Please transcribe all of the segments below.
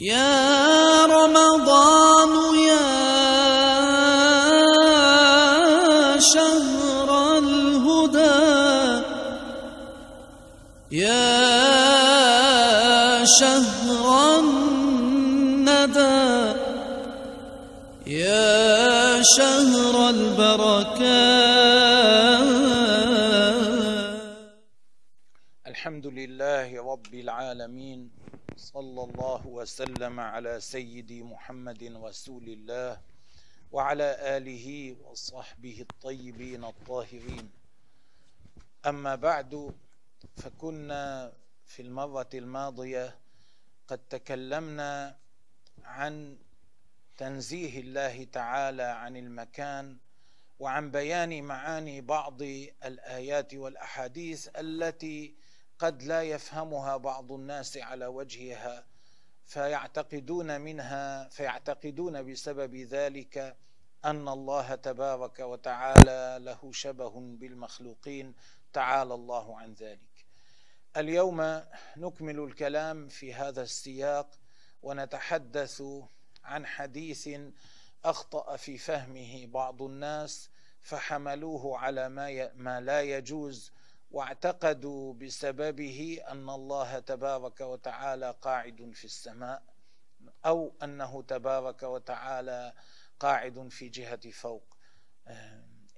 يا رمضان يا شهر الهدى يا شهر الندى يا شهر البركات. الحمد لله رب العالمين. صلى الله وسلم على سيدي محمد رسول الله وعلى آله وصحبه الطيبين الطاهرين. أما بعد فكنا في المرة الماضية قد تكلمنا عن تنزيه الله تعالى عن المكان وعن بيان معاني بعض الآيات والأحاديث التي قد لا يفهمها بعض الناس على وجهها فيعتقدون منها فيعتقدون بسبب ذلك أن الله تبارك وتعالى له شبه بالمخلوقين تعالى الله عن ذلك. اليوم نكمل الكلام في هذا السياق ونتحدث عن حديث أخطأ في فهمه بعض الناس فحملوه على ما ما لا يجوز واعتقدوا بسببه أن الله تبارك وتعالى قاعد في السماء أو أنه تبارك وتعالى قاعد في جهة فوق.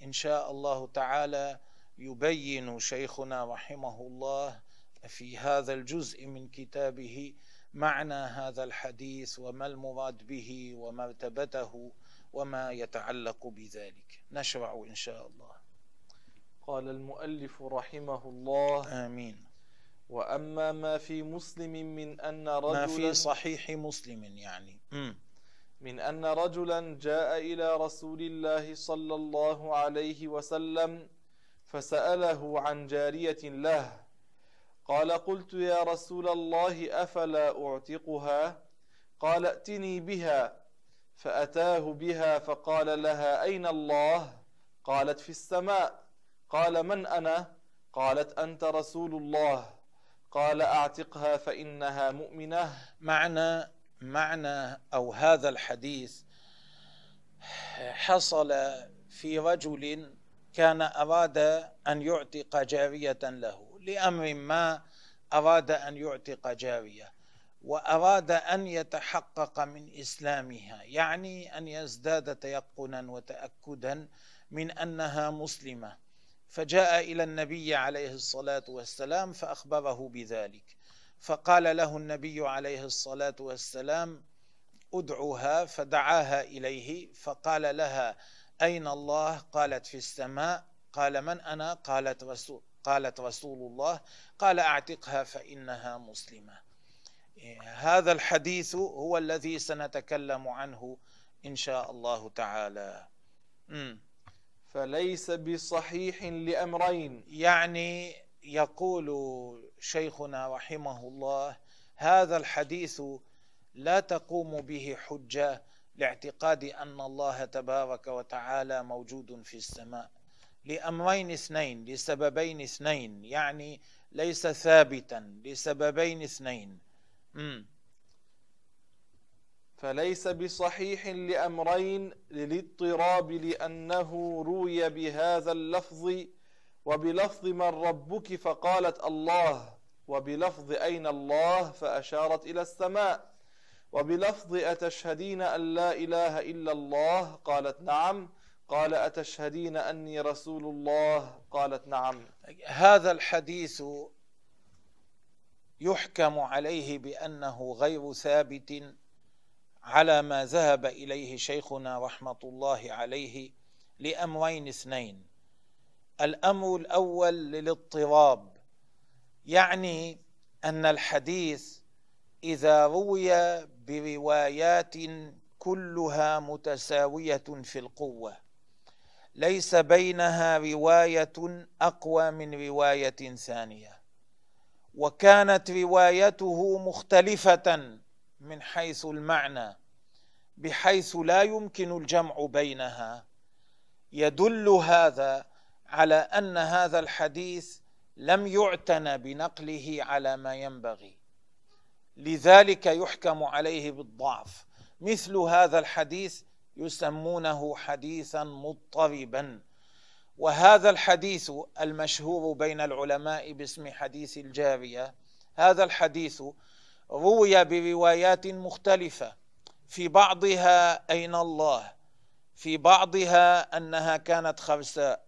إن شاء الله تعالى يبين شيخنا رحمه الله في هذا الجزء من كتابه معنى هذا الحديث وما المراد به ومرتبته وما يتعلق بذلك. نشرع إن شاء الله. قال المؤلف رحمه الله. آمين. وأما ما في مسلم من أن رجلا ما في صحيح مسلم يعني. من أن رجلا جاء إلى رسول الله صلى الله عليه وسلم فسأله عن جارية له. قال قلت يا رسول الله أفلا أعتقها؟ قال ائتني بها. فأتاه بها فقال لها أين الله؟ قالت في السماء. قال من أنا؟ قالت أنت رسول الله. قال أعتقها فإنها مؤمنة. معنى معنى أو هذا الحديث حصل في رجل كان أراد أن يعتق جارية له. لأمر ما أراد أن يعتق جارية وأراد أن يتحقق من إسلامها يعني أن يزداد تيقنا وتأكدا من أنها مسلمة. فجاء إلى النبي عليه الصلاة والسلام فأخبره بذلك. فقال له النبي عليه الصلاة والسلام ادعها فدعاها إليه فقال لها أين الله؟ قالت في السماء. قال من أنا؟ قالت رسول قالت رسول الله. قال أعتقها فإنها مسلمة. هذا الحديث هو الذي سنتكلم عنه إن شاء الله تعالى. م. فليس بصحيح لأمرين. يعني يقول شيخنا رحمه الله هذا الحديث لا تقوم به حجة لاعتقاد أن الله تبارك وتعالى موجود في السماء. لأمرين اثنين لسببين اثنين يعني ليس ثابتا لسببين اثنين. مم. فليس بصحيح لأمرين للاضطراب لأنه روي بهذا اللفظ وبلفظ من ربك فقالت الله وبلفظ أين الله؟ فأشارت إلى السماء. وبلفظ أتشهدين أن لا إله إلا الله؟ قالت نعم. قال أتشهدين أني رسول الله؟ قالت نعم. هذا الحديث يحكم عليه بأنه غير ثابت على ما ذهب إليه شيخنا رحمة الله عليه لأمرين اثنين. الأمر الأول للاضطراب يعني أن الحديث إذا روي بروايات كلها متساوية في القوة ليس بينها رواية أقوى من رواية ثانية. وكانت روايته مختلفة من حيث المعنى بحيث لا يمكن الجمع بينها. يدل هذا على أن هذا الحديث لم يعتن بنقله على ما ينبغي. لذلك يحكم عليه بالضعف. مثل هذا الحديث يسمونه حديثا مضطربا. وهذا الحديث المشهور بين العلماء باسم حديث الجارية هذا الحديث روي بروايات مختلفة. في بعضها أين الله؟ في بعضها أنها كانت خرساء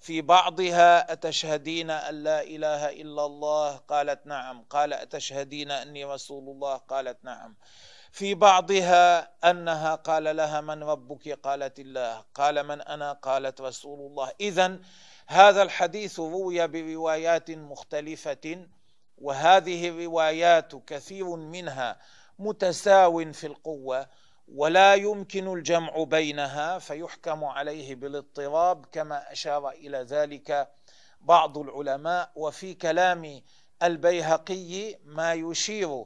في بعضها أتشهدين أن لا إله إلا الله؟ قالت نعم. قال أتشهدين أني رسول الله؟ قالت نعم. في بعضها أنها قال لها من ربك؟ قالت الله. قال من أنا؟ قالت رسول الله. إذا هذا الحديث روي بروايات مختلفة وهذه الروايات كثير منها متساو في القوة ولا يمكن الجمع بينها فيحكم عليه بالاضطراب كما أشار إلى ذلك بعض العلماء. وفي كلام البيهقي ما يشير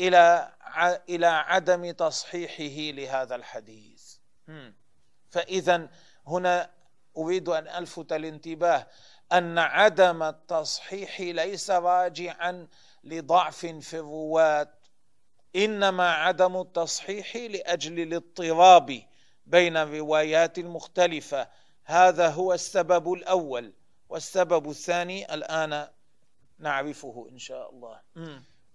إلى إلى عدم تصحيحه لهذا الحديث. فاذا هنا أريد أن ألفت الانتباه أن عدم التصحيح ليس راجعا لضعف في الرواة إنما عدم التصحيح لأجل الاضطراب بين الروايات المختلفة. هذا هو السبب الأول. والسبب الثاني الآن نعرفه إن شاء الله.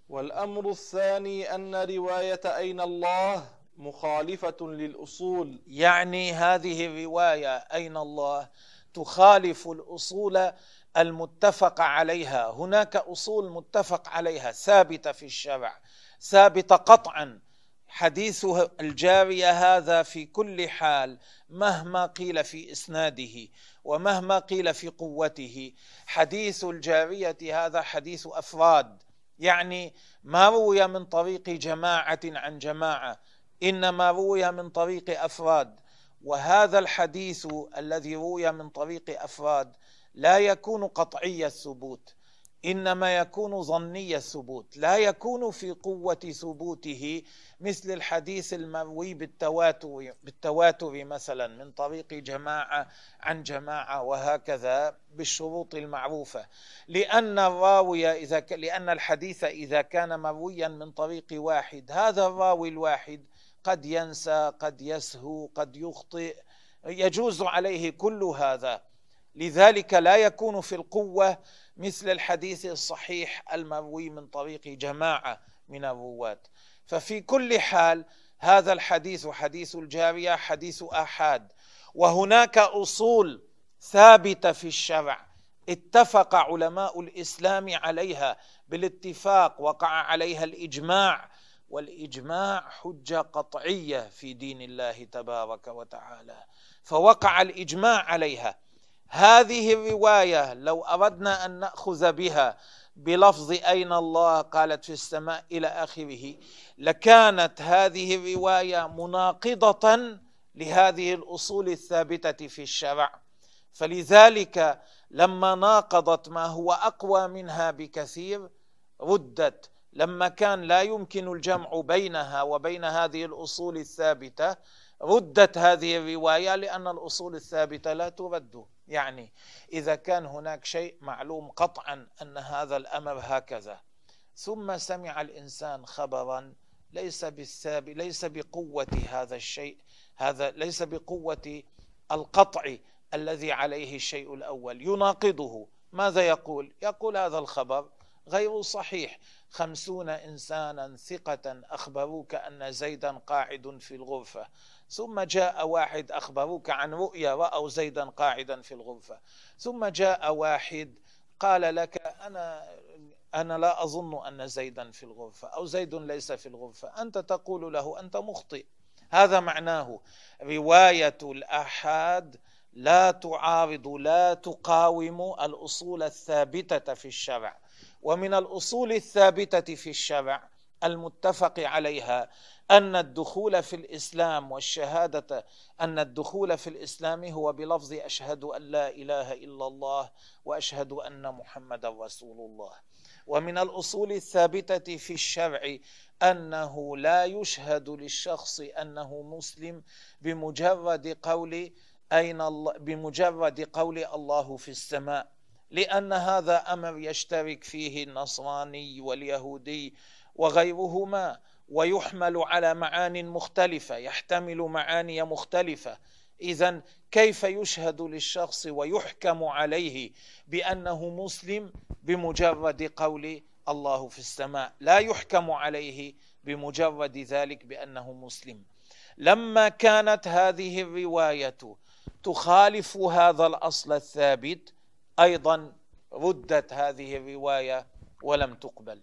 والأمر الثاني أن رواية أين الله مخالفة للأصول. يعني هذه الرواية أين الله؟ تخالف الأصول المتفق عليها. هناك أصول متفق عليها ثابتة في الشرع ثابتة قطعا. حديث الجارية هذا في كل حال مهما قيل في إسناده ومهما قيل في قوته. حديث الجارية هذا حديث أفراد يعني ما روي من طريق جماعة عن جماعة إنما روي من طريق أفراد. وهذا الحديث الذي روي من طريق أفراد لا يكون قطعي الثبوت إنما يكون ظني الثبوت لا يكون في قوة ثبوته مثل الحديث المروي بالتواتر بالتواتر مثلا من طريق جماعة عن جماعة وهكذا بالشروط المعروفة لأن الراوي إذا. لأن الحديث إذا كان مرويا من طريق واحد هذا الراوي الواحد قد ينسى قد يسهو قد يخطئ يجوز عليه كل هذا. لذلك لا يكون في القوة مثل الحديث الصحيح المروي من طريق جماعة من الرواة. ففي كل حال هذا الحديث حديث الجارية حديث احاد وهناك أصول ثابتة في الشرع اتفق علماء الإسلام عليها بالاتفاق وقع عليها الإجماع والإجماع حجة قطعية في دين الله تبارك وتعالى. فوقع الإجماع عليها. هذه الرواية لو أردنا أن نأخذ بها بلفظ أين الله قالت في السماء إلى آخره لكانت هذه الرواية مناقضة لهذه الأصول الثابتة في الشرع. فلذلك لما ناقضت ما هو أقوى منها بكثير ردت لما كان لا يمكن الجمع بينها وبين هذه الأصول الثابتة ردت هذه الرواية لأن الأصول الثابتة لا ترد. يعني إذا كان هناك شيء معلوم قطعا أن هذا الأمر هكذا. ثم سمع الإنسان خبرا ليس بالثابت ليس بقوة هذا الشيء هذا ليس بقوة القطع الذي عليه الشيء الأول يناقضه. ماذا يقول؟ يقول هذا الخبر غير صحيح. خمسون إنسانا ثقة أخبروك أن زيدا قاعد في الغرفة. ثم جاء واحد أخبروك عن رؤيا رأوا زيدا قاعدا في الغرفة. ثم جاء واحد قال لك أنا أنا لا أظن أن زيدا في الغرفة أو زيد ليس في الغرفة. أنت تقول له أنت مخطئ. هذا معناه رواية الآحاد لا تعارض لا تقاوم الأصول الثابتة في الشرع. ومن الأصول الثابتة في الشرع المتفق عليها أن الدخول في الإسلام والشهادة أن الدخول في الإسلام هو بلفظ أشهد أن لا إله إلا الله وأشهد أن محمدا رسول الله. ومن الأصول الثابتة في الشرع أنه لا يشهد للشخص أنه مسلم بمجرد قول أين الله بمجرد قول الله في السماء. لأن هذا أمر يشترك فيه النصراني واليهودي وغيرهما ويحمل على معان مختلفة يحتمل معاني مختلفة. اذا كيف يشهد للشخص ويحكم عليه بأنه مسلم بمجرد قول الله في السماء؟ لا يحكم عليه بمجرد ذلك بأنه مسلم. لما كانت هذه الرواية تخالف هذا الأصل الثابت أيضا ردت هذه الرواية ولم تقبل.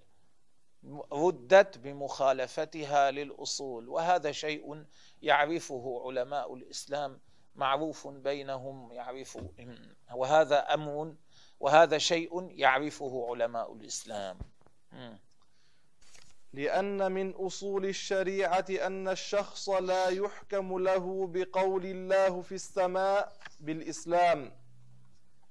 ردت بمخالفتها للأصول وهذا شيء يعرفه علماء الإسلام معروف بينهم يعرف وهذا أمر وهذا شيء يعرفه علماء الإسلام. لأن من أصول الشريعة أن الشخص لا يحكم له بقول الله في السماء بالإسلام.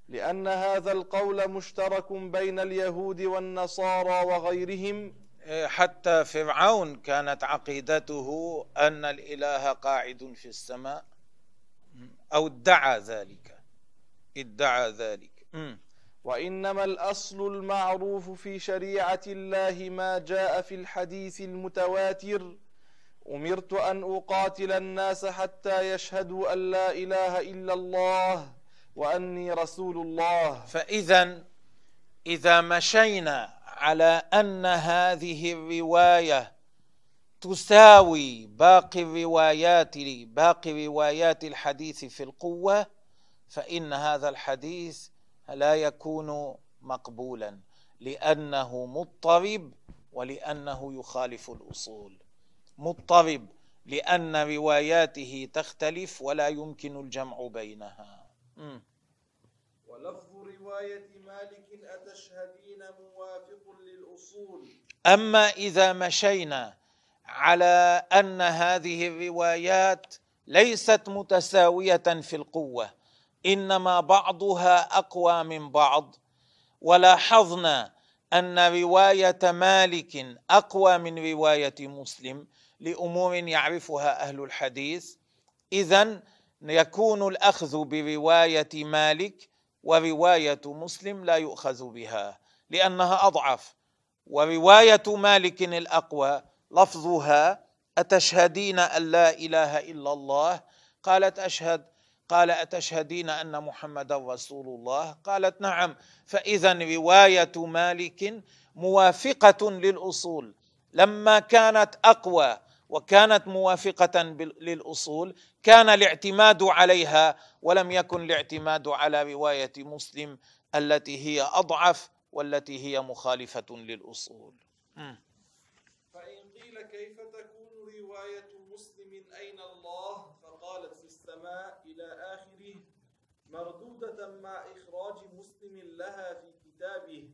لأن هذا القول مشترك بين اليهود والنصارى وغيرهم. إيه، حتى فرعون كانت عقيدته أن الإله قاعد في السماء. أو ادعى ذلك. ادعى ذلك. وإنما الأصل المعروف في شريعة الله ما جاء في الحديث المتواتر. أمرت أن أقاتل الناس حتى يشهدوا أن لا إله إلا الله. وأني رسول الله فإذا إذا مشينا على أن هذه الرواية تساوي باقي الروايات باقي روايات الحديث في القوة فإن هذا الحديث لا يكون مقبولا لأنه مضطرب ولأنه يخالف الأصول مضطرب لأن رواياته تختلف ولا يمكن الجمع بينها. ولفظ رواية مالك أتشهدين موافق للأصول؟ أما إذا مشينا على أن هذه الروايات ليست متساوية في القوة إنما بعضها أقوى من بعض ولاحظنا أن رواية مالك أقوى من رواية مسلم لأمور يعرفها أهل الحديث. اذا يكون الأخذ برواية مالك ورواية مسلم لا يؤخذ بها لأنها أضعف. ورواية مالك الأقوى لفظها أتشهدين أن لا إله إلا الله؟ قالت أشهد. قال أتشهدين أن محمد رسول الله؟ قالت نعم. فإذا رواية مالك موافقة للأصول. لما كانت أقوى وكانت موافقة للأصول كان الاعتماد عليها ولم يكن الاعتماد على رواية مسلم التي هي أضعف والتي هي مخالفة للأصول. فإن قيل كيف تكون رواية مسلم أين الله؟ فقالت في السماء إلى آخره مردودة مع إخراج مسلم لها في كتابه.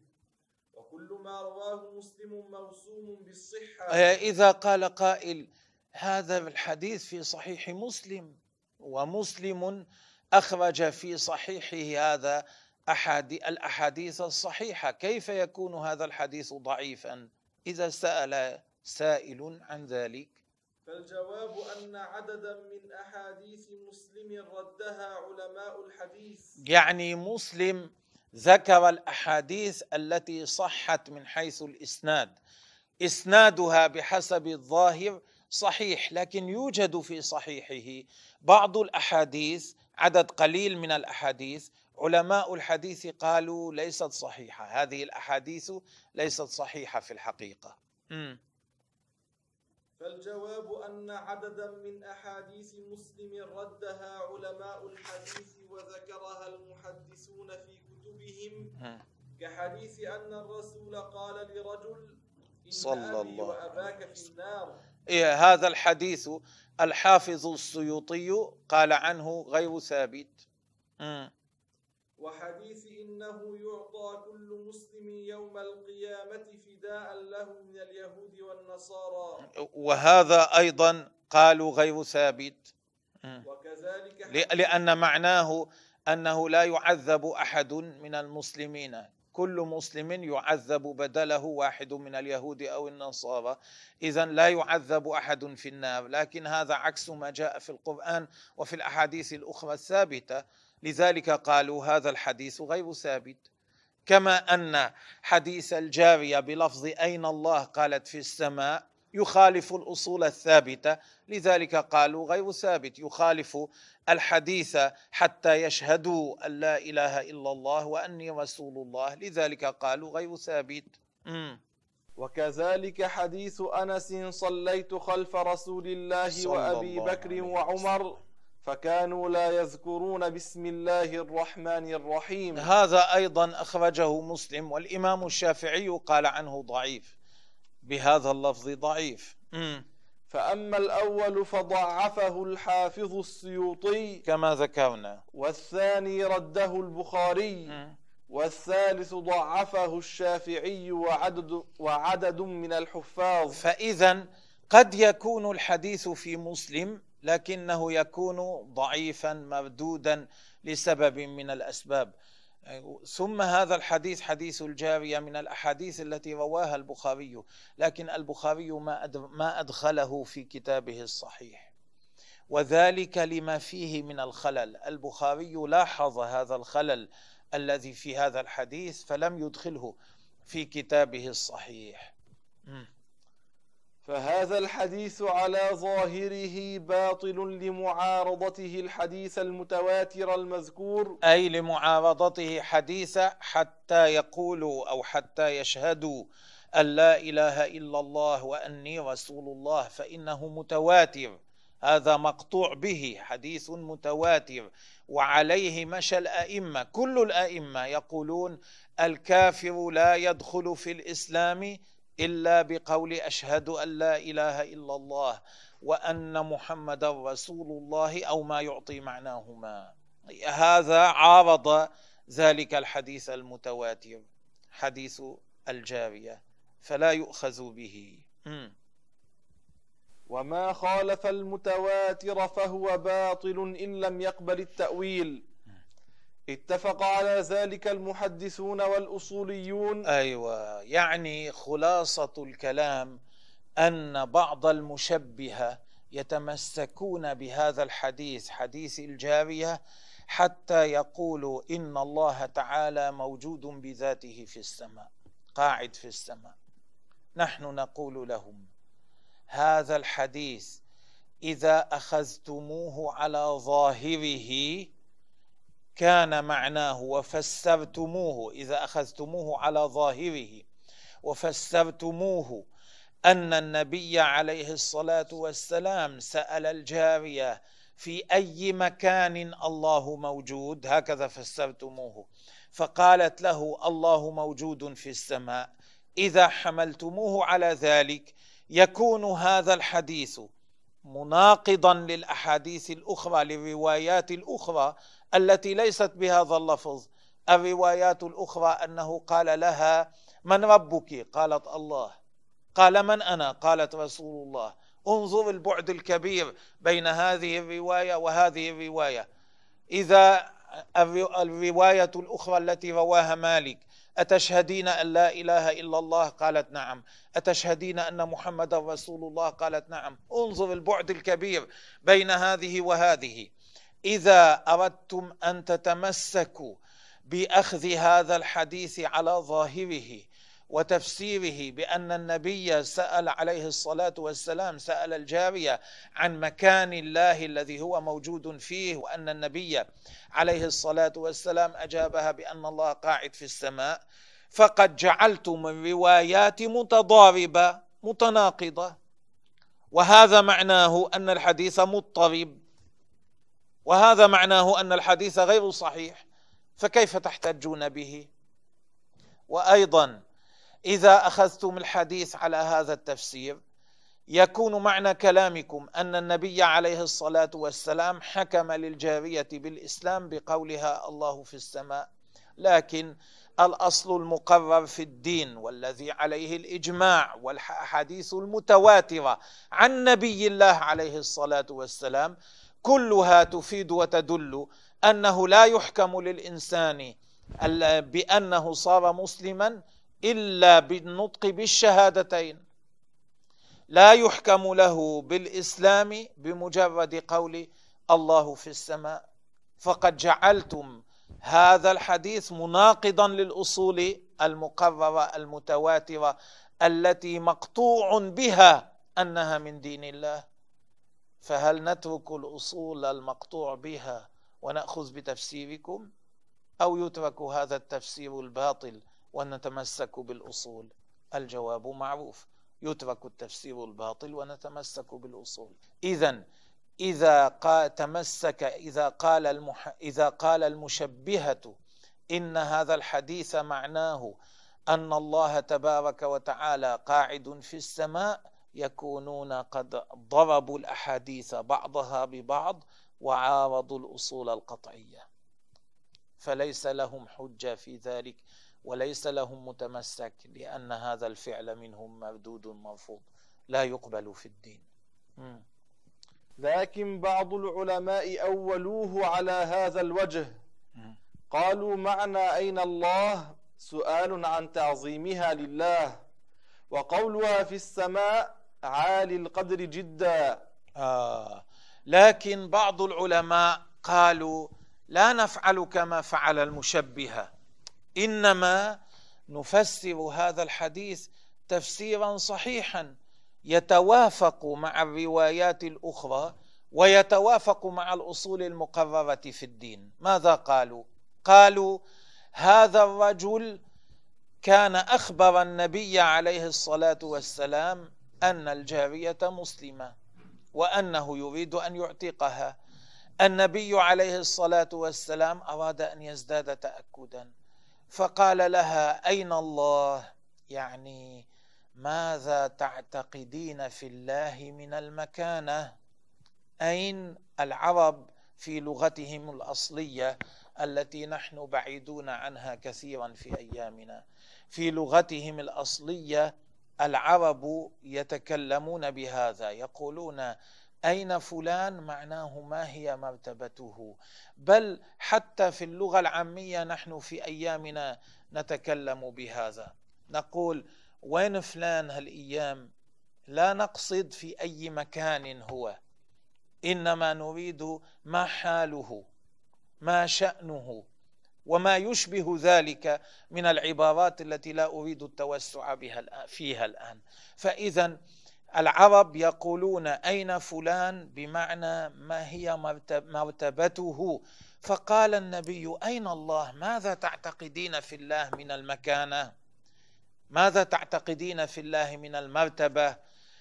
وكل ما رواه مسلم موسوم بالصحة. إذا قال قائل هذا الحديث في صحيح مسلم ومسلم أخرج في صحيحه هذا أحادي الأحاديث الصحيحة. كيف يكون هذا الحديث ضعيفا؟ إذا سأل سائل عن ذلك. فالجواب أن عددا من أحاديث مسلم ردها علماء الحديث. يعني مسلم ذكر الأحاديث التي صحت من حيث الإسناد. إسنادها بحسب الظاهر صحيح لكن يوجد في صحيحه بعض الأحاديث عدد قليل من الأحاديث. علماء الحديث قالوا ليست صحيحة هذه الأحاديث ليست صحيحة في الحقيقة. م. فالجواب أن عددا من أحاديث مسلم ردها علماء الحديث وذكرها المحدثون في كتبهم كحديث أن الرسول قال لرجل إن صلى الله وأباك في النار. إيه هذا الحديث الحافظ السيوطي قال عنه غير ثابت. وحديث إنه يعطى كل مسلم يوم القيامة فداء له من اليهود والنصارى. وهذا أيضا قالوا غير ثابت. وكذلك لأن معناه أنه لا يعذب أحد من المسلمين. كل مسلم يعذب بدله واحد من اليهود أو النصارى. اذا لا يعذب أحد في النار. لكن هذا عكس ما جاء في القرآن وفي الأحاديث الأخرى الثابتة. لذلك قالوا هذا الحديث غير ثابت. كما أن حديث الجارية بلفظ أين الله قالت في السماء يخالف الأصول الثابتة. لذلك قالوا غير ثابت يخالف الحديث حتى يشهدوا أن لا إله إلا الله وأني رسول الله. لذلك قالوا غير ثابت. وكذلك حديث أنس صليت خلف رسول الله وأبي بكر وعمر فكانوا لا يذكرون بسم الله الرحمن الرحيم. هذا أيضا أخرجه مسلم والإمام الشافعي قال عنه ضعيف. بهذا اللفظ ضعيف. فأما الأول فضعفه الحافظ السيوطي. كما ذكرنا. والثاني رده البخاري. والثالث ضعفه الشافعي وعدد, وعدد من الحفاظ. فإذا قد يكون الحديث في مسلم لكنه يكون ضعيفا مردودا لسبب من الأسباب. ثم هذا الحديث حديث الجارية من الأحاديث التي رواها البخاري لكن البخاري ما أدخله في كتابه الصحيح. وذلك لما فيه من الخلل. البخاري لاحظ هذا الخلل الذي في هذا الحديث فلم يدخله في كتابه الصحيح. فهذا الحديث على ظاهره باطل لمعارضته الحديث المتواتر المذكور. أي لمعارضته حديث حتى يقولوا أو حتى يشهدوا أن لا إله إلا الله وأني رسول الله فإنه متواتر. هذا مقطوع به حديث متواتر. وعليه مشى الأئمة كل الأئمة يقولون الكافر لا يدخل في الإسلام إلا بقول أشهد أن لا إله إلا الله وأن محمدا رسول الله أو ما يعطي معناهما. هذا عارض ذلك الحديث المتواتر حديث الجارية فلا يؤخذ به. وما خالف المتواتر فهو باطل إن لم يقبل التأويل. اتفق على ذلك المحدثون والأصوليون. أيوة يعني خلاصة الكلام أن بعض المشبهة يتمسكون بهذا الحديث حديث الجارية حتى يقولوا إن الله تعالى موجود بذاته في السماء قاعد في السماء. نحن نقول لهم هذا الحديث إذا أخذتموه على ظاهره كان معناه وفسرتموه إذا أخذتموه على ظاهره وفسرتموه أن النبي عليه الصلاة والسلام سأل الجارية في أي مكان الله موجود هكذا فسرتموه. فقالت له الله موجود في السماء. إذا حملتموه على ذلك يكون هذا الحديث مناقضا للأحاديث الأخرى للروايات الأخرى التي ليست بهذا اللفظ. الروايات الأخرى أنه قال لها من ربك؟ قالت الله. قال من أنا؟ قالت رسول الله. انظر البعد الكبير بين هذه الرواية وهذه الرواية. إذا الرواية الأخرى التي رواها مالك أتشهدين أن لا إله إلا الله؟ قالت نعم. أتشهدين أن محمد رسول الله؟ قالت نعم. انظر البعد الكبير بين هذه وهذه. إذا أردتم أن تتمسكوا بأخذ هذا الحديث على ظاهره وتفسيره بأن النبي سأل عليه الصلاة والسلام سأل الجارية عن مكان الله الذي هو موجود فيه وأن النبي عليه الصلاة والسلام أجابها بأن الله قاعد في السماء. فقد جعلتم الروايات متضاربة متناقضة. وهذا معناه أن الحديث مضطرب. وهذا معناه أن الحديث غير صحيح فكيف تحتجون به؟ وأيضا إذا أخذتم الحديث على هذا التفسير يكون معنى كلامكم أن النبي عليه الصلاة والسلام حكم للجارية بالإسلام بقولها الله في السماء لكن الأصل المقرر في الدين والذي عليه الإجماع والأحاديث المتواترة عن نبي الله عليه الصلاة والسلام كلها تفيد وتدل أنه لا يحكم للإنسان بأنه صار مسلما إلا بالنطق بالشهادتين. لا يحكم له بالإسلام بمجرد قول الله في السماء. فقد جعلتم هذا الحديث مناقضا للأصول المقررة المتواترة التي مقطوع بها أنها من دين الله. فهل نترك الأصول المقطوع بها ونأخذ بتفسيركم؟ أو يترك هذا التفسير الباطل ونتمسك بالأصول؟ الجواب معروف. يترك التفسير الباطل ونتمسك بالأصول. إذا إذا قال تمسك إذا قال المح إذا قال المشبهة إن هذا الحديث معناه أن الله تبارك وتعالى قاعد في السماء يكونون قد ضربوا الأحاديث بعضها ببعض وعارضوا الأصول القطعية. فليس لهم حجة في ذلك وليس لهم متمسك لأن هذا الفعل منهم مردود مرفوض لا يقبل في الدين. لكن بعض العلماء أولوه على هذا الوجه. قالوا معنى أين الله؟ سؤال عن تعظيمها لله. وقولها في السماء عالي القدر جدا. آه. لكن بعض العلماء قالوا لا نفعل كما فعل المشبهه إنما نفسر هذا الحديث تفسيرا صحيحا. يتوافق مع الروايات الأخرى ويتوافق مع الأصول المقررة في الدين. ماذا قالوا؟ قالوا هذا الرجل كان أخبر النبي عليه الصلاة والسلام أن الجارية مسلمة وأنه يريد أن يعتقها. النبي عليه الصلاة والسلام أراد أن يزداد تاكدا فقال لها أين الله؟ يعني ماذا تعتقدين في الله من المكانة؟ أين العرب في لغتهم الأصلية التي نحن بعيدون عنها كثيرا في أيامنا؟ في لغتهم الأصلية العرب يتكلمون بهذا يقولون أين فلان؟ معناه ما هي مرتبته. بل حتى في اللغة العامية نحن في أيامنا نتكلم بهذا. نقول وين فلان هالأيام؟ لا نقصد في أي مكان هو إنما نريد ما حاله ما شأنه. وما يشبه ذلك من العبارات التي لا أريد التوسع بها فيها الآن. فاذا العرب يقولون أين فلان بمعنى ما هي مرتبته؟ فقال النبي أين الله؟ ماذا تعتقدين في الله من المكانة؟ ماذا تعتقدين في الله من المرتبة؟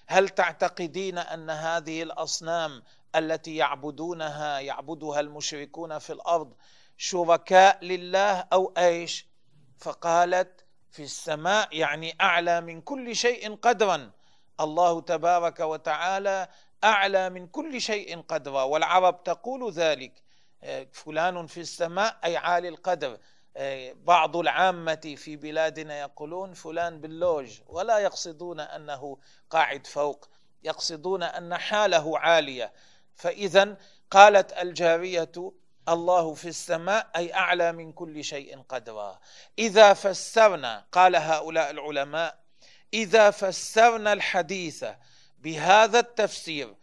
هل تعتقدين أن هذه الأصنام التي يعبدونها يعبدها المشركون في الأرض شركاء لله أو إيش؟ فقالت في السماء يعني أعلى من كل شيء قدرا. الله تبارك وتعالى أعلى من كل شيء قدرا. والعرب تقول ذلك. آه، فلان في السماء أي عالي القدر. آه، بعض العامة في بلادنا يقولون فلان باللوج. ولا يقصدون أنه قاعد فوق. يقصدون أن حاله عالية. فإذا قالت الجارية الله في السماء أي أعلى من كل شيء قدرا. إذا فسرنا قال هؤلاء العلماء إذا فسرنا الحديث بهذا التفسير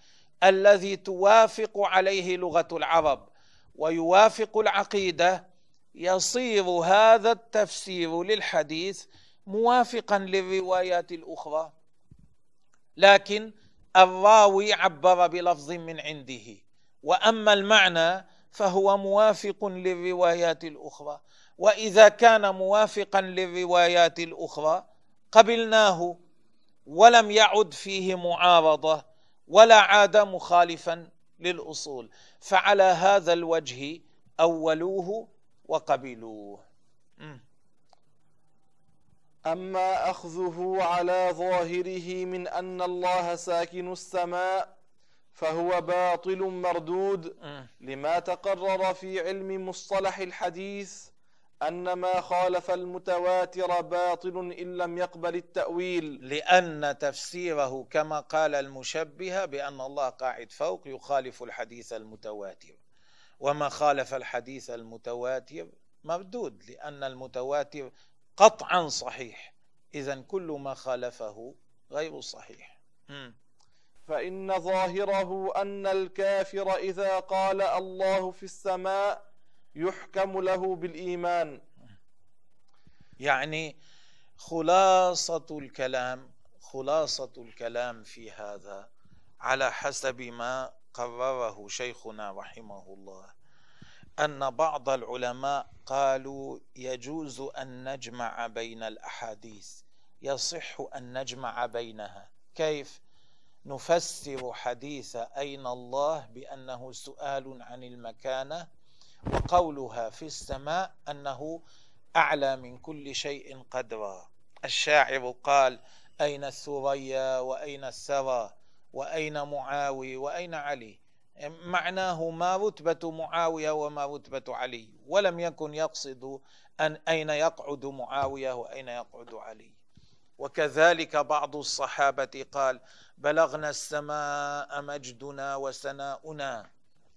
الذي توافق عليه لغة العرب ويوافق العقيدة يصير هذا التفسير للحديث موافقا للروايات الأخرى. لكن الراوي عبر بلفظ من عنده. وأما المعنى فهو موافق للروايات الأخرى. وإذا كان موافقا للروايات الأخرى قبلناه ولم يعد فيه معارضة ولا عاد مخالفا للأصول. فعلى هذا الوجه أولوه وقبلوه. أما أخذه على ظاهره من أن الله ساكن السماء فهو باطل مردود لما تقرر في علم مصطلح الحديث أن ما خالف المتواتر باطل إن لم يقبل التأويل. لأن تفسيره كما قال المشبه بأن الله قاعد فوق يخالف الحديث المتواتر. وما خالف الحديث المتواتر مردود لأن المتواتر قطعا صحيح. إذا كل ما خالفه غير صحيح. فإن ظاهره أن الكافر إذا قال الله في السماء يحكم له بالإيمان. يعني خلاصة الكلام خلاصة الكلام في هذا على حسب ما قرره شيخنا رحمه الله. أن بعض العلماء قالوا يجوز أن نجمع بين الأحاديث يصح أن نجمع بينها. كيف؟ نفسر حديث أين الله بأنه سؤال عن المكانة وقولها في السماء أنه أعلى من كل شيء قدرا. الشاعر قال أين الثريا وأين الثرى وأين معاوي وأين علي؟ معناه ما رتبة معاوية وما رتبة علي ولم يكن يقصد أن أين يقعد معاوية وأين يقعد علي. وكذلك بعض الصحابة قال بلغنا السماء مجدنا وسناؤنا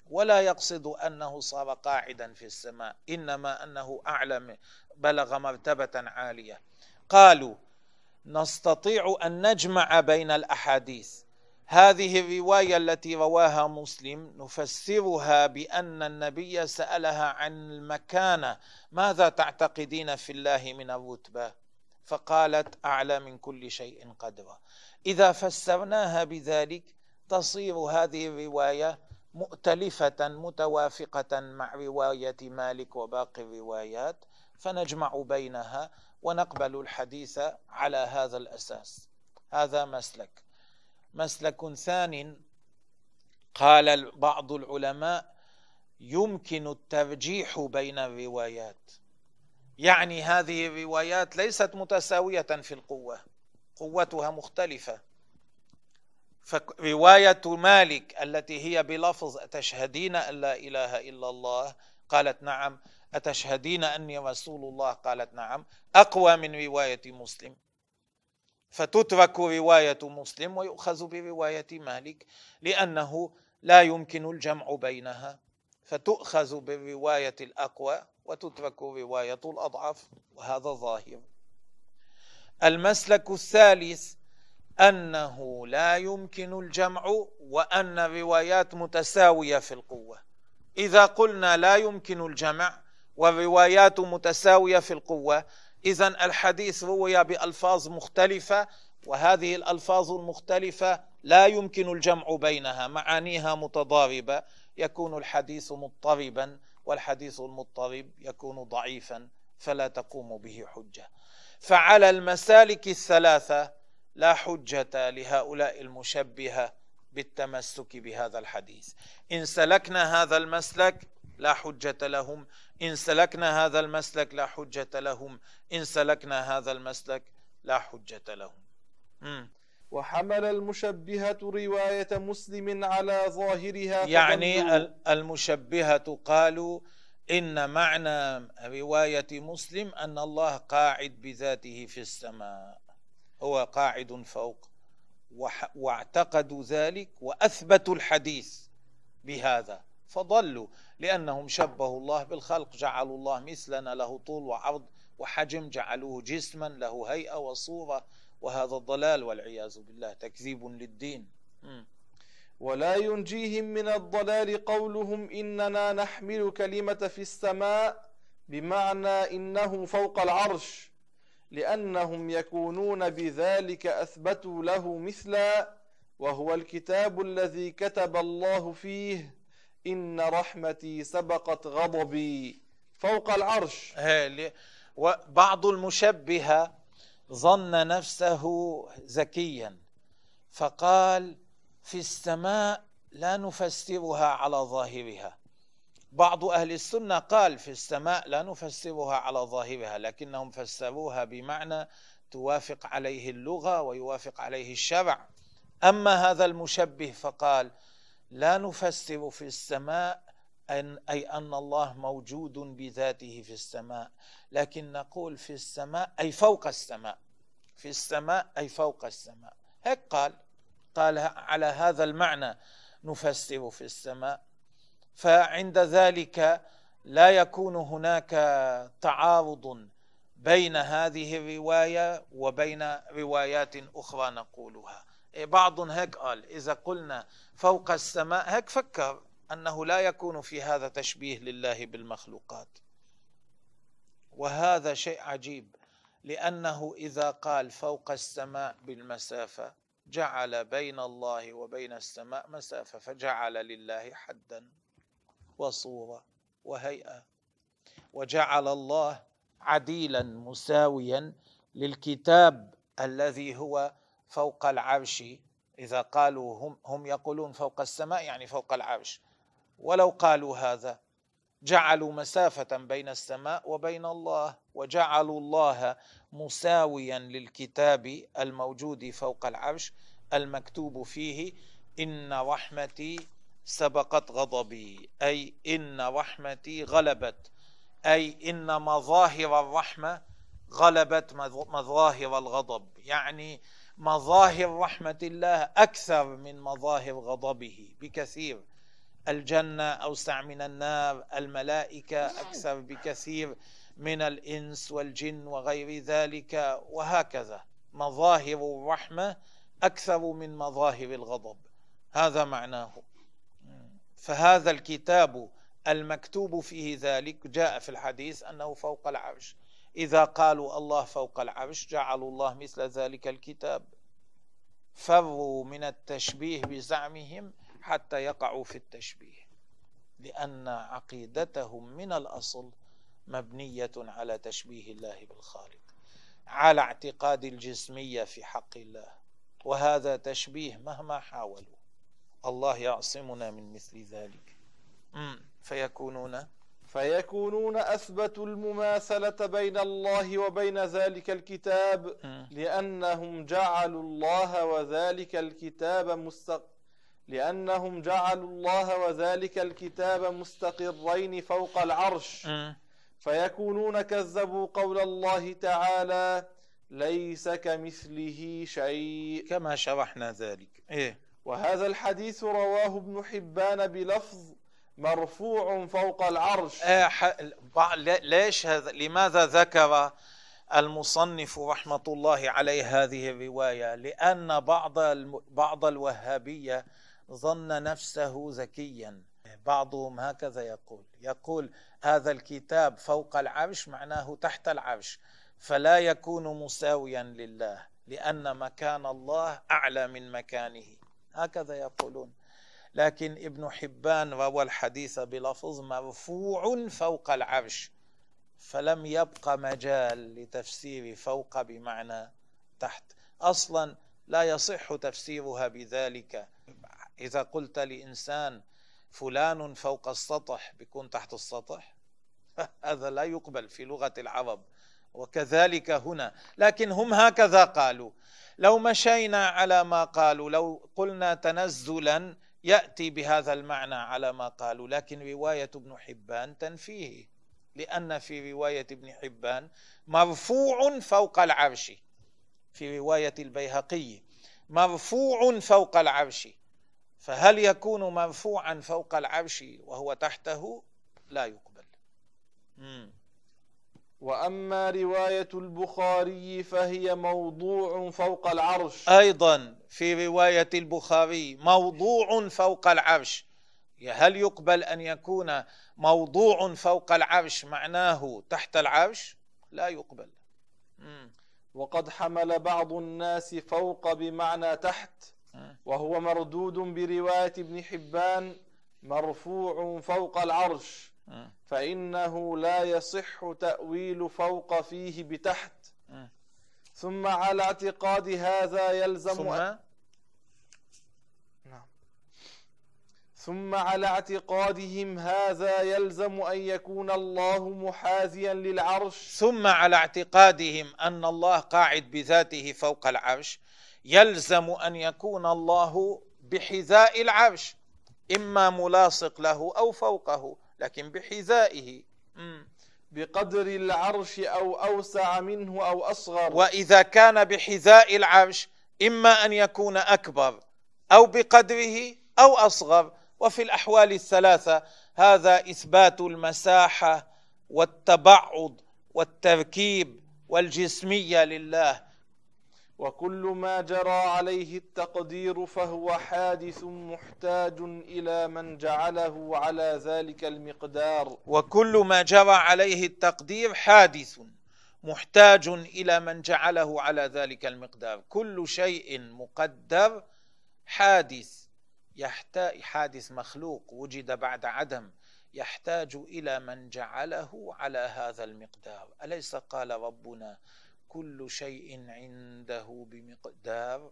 ولا يقصد أنه صار قاعدا في السماء إنما أنه أعلم بلغ مرتبة عالية. قالوا نستطيع أن نجمع بين الأحاديث. هذه الرواية التي رواها مسلم نفسرها بأن النبي سألها عن المكانة ماذا تعتقدين في الله من الرتبة؟ فقالت أعلى من كل شيء قدرا. إذا فسرناها بذلك تصير هذه الرواية مؤتلفة متوافقة مع رواية مالك وباقي الروايات فنجمع بينها ونقبل الحديث على هذا الأساس. هذا مسلك. مسلك ثان قال بعض العلماء يمكن الترجيح بين الروايات. يعني هذه الروايات ليست متساوية في القوة قوتها مختلفة. فرواية مالك التي هي بلفظ أتشهدين أن لا إله إلا الله؟ قالت نعم. أتشهدين أني رسول الله؟ قالت نعم. أقوى من رواية مسلم. فتترك رواية مسلم ويؤخذ برواية مالك لأنه لا يمكن الجمع بينها. فتؤخذ بالرواية الأقوى. وتترك رواية الأضعف وهذا ظاهر. المسلك الثالث أنه لا يمكن الجمع وأن الروايات متساوية في القوة. إذا قلنا لا يمكن الجمع والروايات متساوية في القوة إذا الحديث روي بألفاظ مختلفة وهذه الألفاظ المختلفة لا يمكن الجمع بينها معانيها متضاربة يكون الحديث مضطربا. والحديث المضطرب يكون ضعيفا فلا تقوم به حجة. فعلى المسالك الثلاثة لا حجة لهؤلاء المشبهة بالتمسك بهذا الحديث. إن سلكنا هذا المسلك لا حجة لهم إن سلكنا هذا المسلك لا حجة لهم إن سلكنا هذا المسلك لا حجة لهم. وحمل المشبهة رواية مسلم على ظاهرها يعني المشبهة قالوا إن معنى رواية مسلم أن الله قاعد بذاته في السماء. هو قاعد فوق. واعتقدوا ذلك وأثبتوا الحديث بهذا. فضلوا لأنهم شبهوا الله بالخلق جعلوا الله مثلنا له طول وعرض وحجم جعلوه جسما له هيئة وصورة وهذا الضلال والعياذ بالله تكذيب للدين. ولا ينجيهم من الضلال قولهم إننا نحمل كلمة في السماء بمعنى إنه فوق العرش لأنهم يكونون بذلك أثبتوا له مثلا وهو الكتاب الذي كتب الله فيه إن رحمتي سبقت غضبي فوق العرش. وبعض المشبهة ظن نفسه ذكيا فقال في السماء لا نفسرها على ظاهرها. بعض أهل السنة قال في السماء لا نفسرها على ظاهرها لكنهم فسروها بمعنى توافق عليه اللغة ويوافق عليه الشرع. أما هذا المشبه فقال لا نفسر في السماء أن أي أن الله موجود بذاته في السماء. لكن نقول في السماء أي فوق السماء. في السماء أي فوق السماء. هيك قال. قال على هذا المعنى نفسر في السماء. فعند ذلك لا يكون هناك تعارض بين هذه الرواية وبين روايات أخرى نقولها. بعض هيك قال. إذا قلنا فوق السماء هيك فكر. أنه لا يكون في هذا تشبيه لله بالمخلوقات. وهذا شيء عجيب لأنه إذا قال فوق السماء بالمسافة جعل بين الله وبين السماء مسافة فجعل لله حدا وصورة وهيئة. وجعل الله عديلا مساويا للكتاب الذي هو فوق العرش. إذا قالوا هم هم يقولون فوق السماء يعني فوق العرش. ولو قالوا هذا جعلوا مسافة بين السماء وبين الله وجعلوا الله مساويا للكتاب الموجود فوق العرش المكتوب فيه إن رحمتي سبقت غضبي أي إن رحمتي غلبت أي إن مظاهر الرحمة غلبت مظاهر الغضب. يعني مظاهر رحمة الله أكثر من مظاهر غضبه بكثير. الجنة أوسع من النار الملائكة أكثر بكثير من الإنس والجن وغير ذلك وهكذا. مظاهر الرحمة أكثر من مظاهر الغضب. هذا معناه. فهذا الكتاب المكتوب فيه ذلك جاء في الحديث أنه فوق العرش. إذا قالوا الله فوق العرش جعلوا الله مثل ذلك الكتاب. فروا من التشبيه بزعمهم حتى يقعوا في التشبيه لأن عقيدتهم من الأصل مبنية على تشبيه الله بالخالق على اعتقاد الجسمية في حق الله. وهذا تشبيه مهما حاولوا. الله يعصمنا من مثل ذلك. فيكونون فيكونون أثبتوا المماثلة بين الله وبين ذلك الكتاب لأنهم جعلوا الله وذلك الكتاب مستق لأنهم جعلوا الله وذلك الكتاب مستقرين فوق العرش. فيكونون كذبوا قول الله تعالى ليس كمثله شيء. كما شرحنا ذلك. إيه؟ وهذا الحديث رواه ابن حبان بلفظ مرفوع فوق العرش. إيه ح... ليش هذا؟ لماذا ذكر المصنف رحمة الله عليه هذه الرواية؟ لأن بعض الم... بعض الوهابية ظن نفسه ذكيا بعضهم هكذا يقول يقول هذا الكتاب فوق العرش معناه تحت العرش فلا يكون مساويا لله لأن مكان الله أعلى من مكانه. هكذا يقولون. لكن ابن حبان روى الحديث بلفظ مرفوع فوق العرش فلم يبق مجال لتفسير فوق بمعنى تحت. أصلا لا يصح تفسيرها بذلك. إذا قلت لإنسان فلان فوق السطح بيكون تحت السطح؟ هذا لا يقبل في لغة العرب وكذلك هنا. لكن هم هكذا قالوا. لو مشينا على ما قالوا لو قلنا تنزلا يأتي بهذا المعنى على ما قالوا لكن رواية ابن حبان تنفيه لأن في رواية ابن حبان مرفوع فوق العرش في رواية البيهقي مرفوع فوق العرش. فهل يكون مرفوعا فوق العرش وهو تحته؟ لا يقبل. مم. وأما رواية البخاري فهي موضوع فوق العرش. أيضا في رواية البخاري موضوع فوق العرش. هل يقبل أن يكون موضوع فوق العرش معناه تحت العرش؟ لا يقبل. وقد حمل بعض الناس فوق بمعنى تحت. وهو مردود برواية ابن حبان مرفوع فوق العرش. فإنه لا يصح تأويل فوق فيه بتحت. ثم على اعتقاد هذا يلزم ثم. نعم. ثم على اعتقادهم هذا يلزم أن يكون الله محاذيا للعرش. ثم على اعتقادهم أن الله قاعد بذاته فوق العرش. يلزم أن يكون الله بحذاء العرش إما ملاصق له أو فوقه لكن بحذائه. بقدر العرش أو أوسع منه أو أصغر. وإذا كان بحذاء العرش إما أن يكون أكبر أو بقدره أو أصغر. وفي الأحوال الثلاثة هذا إثبات المساحة والتبعض والتركيب والجسمية لله. وكل ما جرى عليه التقدير فهو حادث محتاج إلى من جعله على ذلك المقدار. وكل ما جرى عليه التقدير حادث محتاج إلى من جعله على ذلك المقدار. كل شيء مقدر حادث يحتاج حادث مخلوق وجد بعد عدم يحتاج إلى من جعله على هذا المقدار. أليس قال ربنا كل شيء عنده بمقدار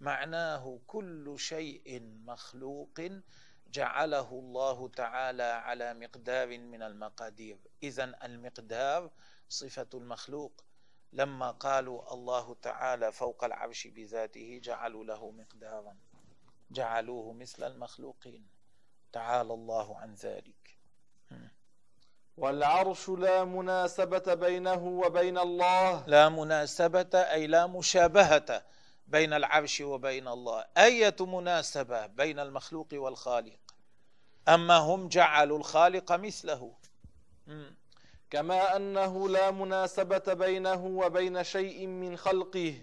معناه كل شيء مخلوق جعله الله تعالى على مقدار من المقادير. إذا المقدار صفة المخلوق. لما قالوا الله تعالى فوق العرش بذاته جعلوا له مقدارا. جعلوه مثل المخلوقين. تعالى الله عن ذلك. والعرش لا مناسبة بينه وبين الله. لا مناسبة أي لا مشابهة بين العرش وبين الله. أية مناسبة بين المخلوق والخالق؟ أما هم جعلوا الخالق مثله. كما أنه لا مناسبة بينه وبين شيء من خلقه.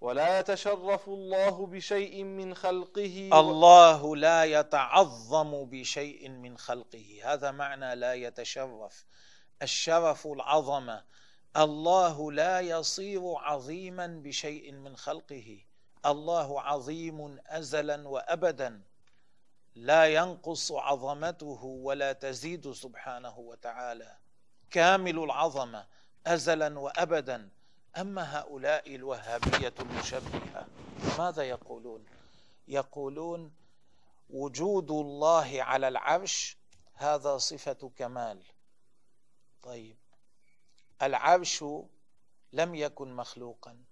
ولا يتشرف الله بشيء من خلقه الله لا يتعظم بشيء من خلقه. هذا معنى لا يتشرف. الشرف العظمه الله لا يصير عظيما بشيء من خلقه. الله عظيم أزلا وأبدا. لا ينقص عظمته ولا تزيد سبحانه وتعالى. كامل العظمه أزلا وأبدا. أما هؤلاء الوهابية المشبهة ماذا يقولون؟ يقولون وجود الله على العرش هذا صفة كمال. طيب العرش لم يكن مخلوقا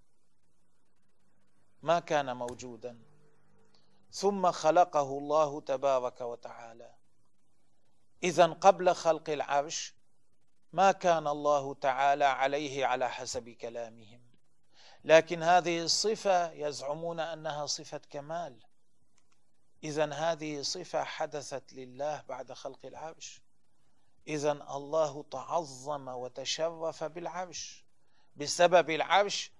ما كان موجودا. ثم خلقه الله تبارك وتعالى. اذا قبل خلق العرش ما كان الله تعالى عليه على حسب كلامهم. لكن هذه الصفة يزعمون أنها صفة كمال. اذا هذه صفة حدثت لله بعد خلق العرش. اذا الله تعظم وتشرف بالعرش. بسبب العرش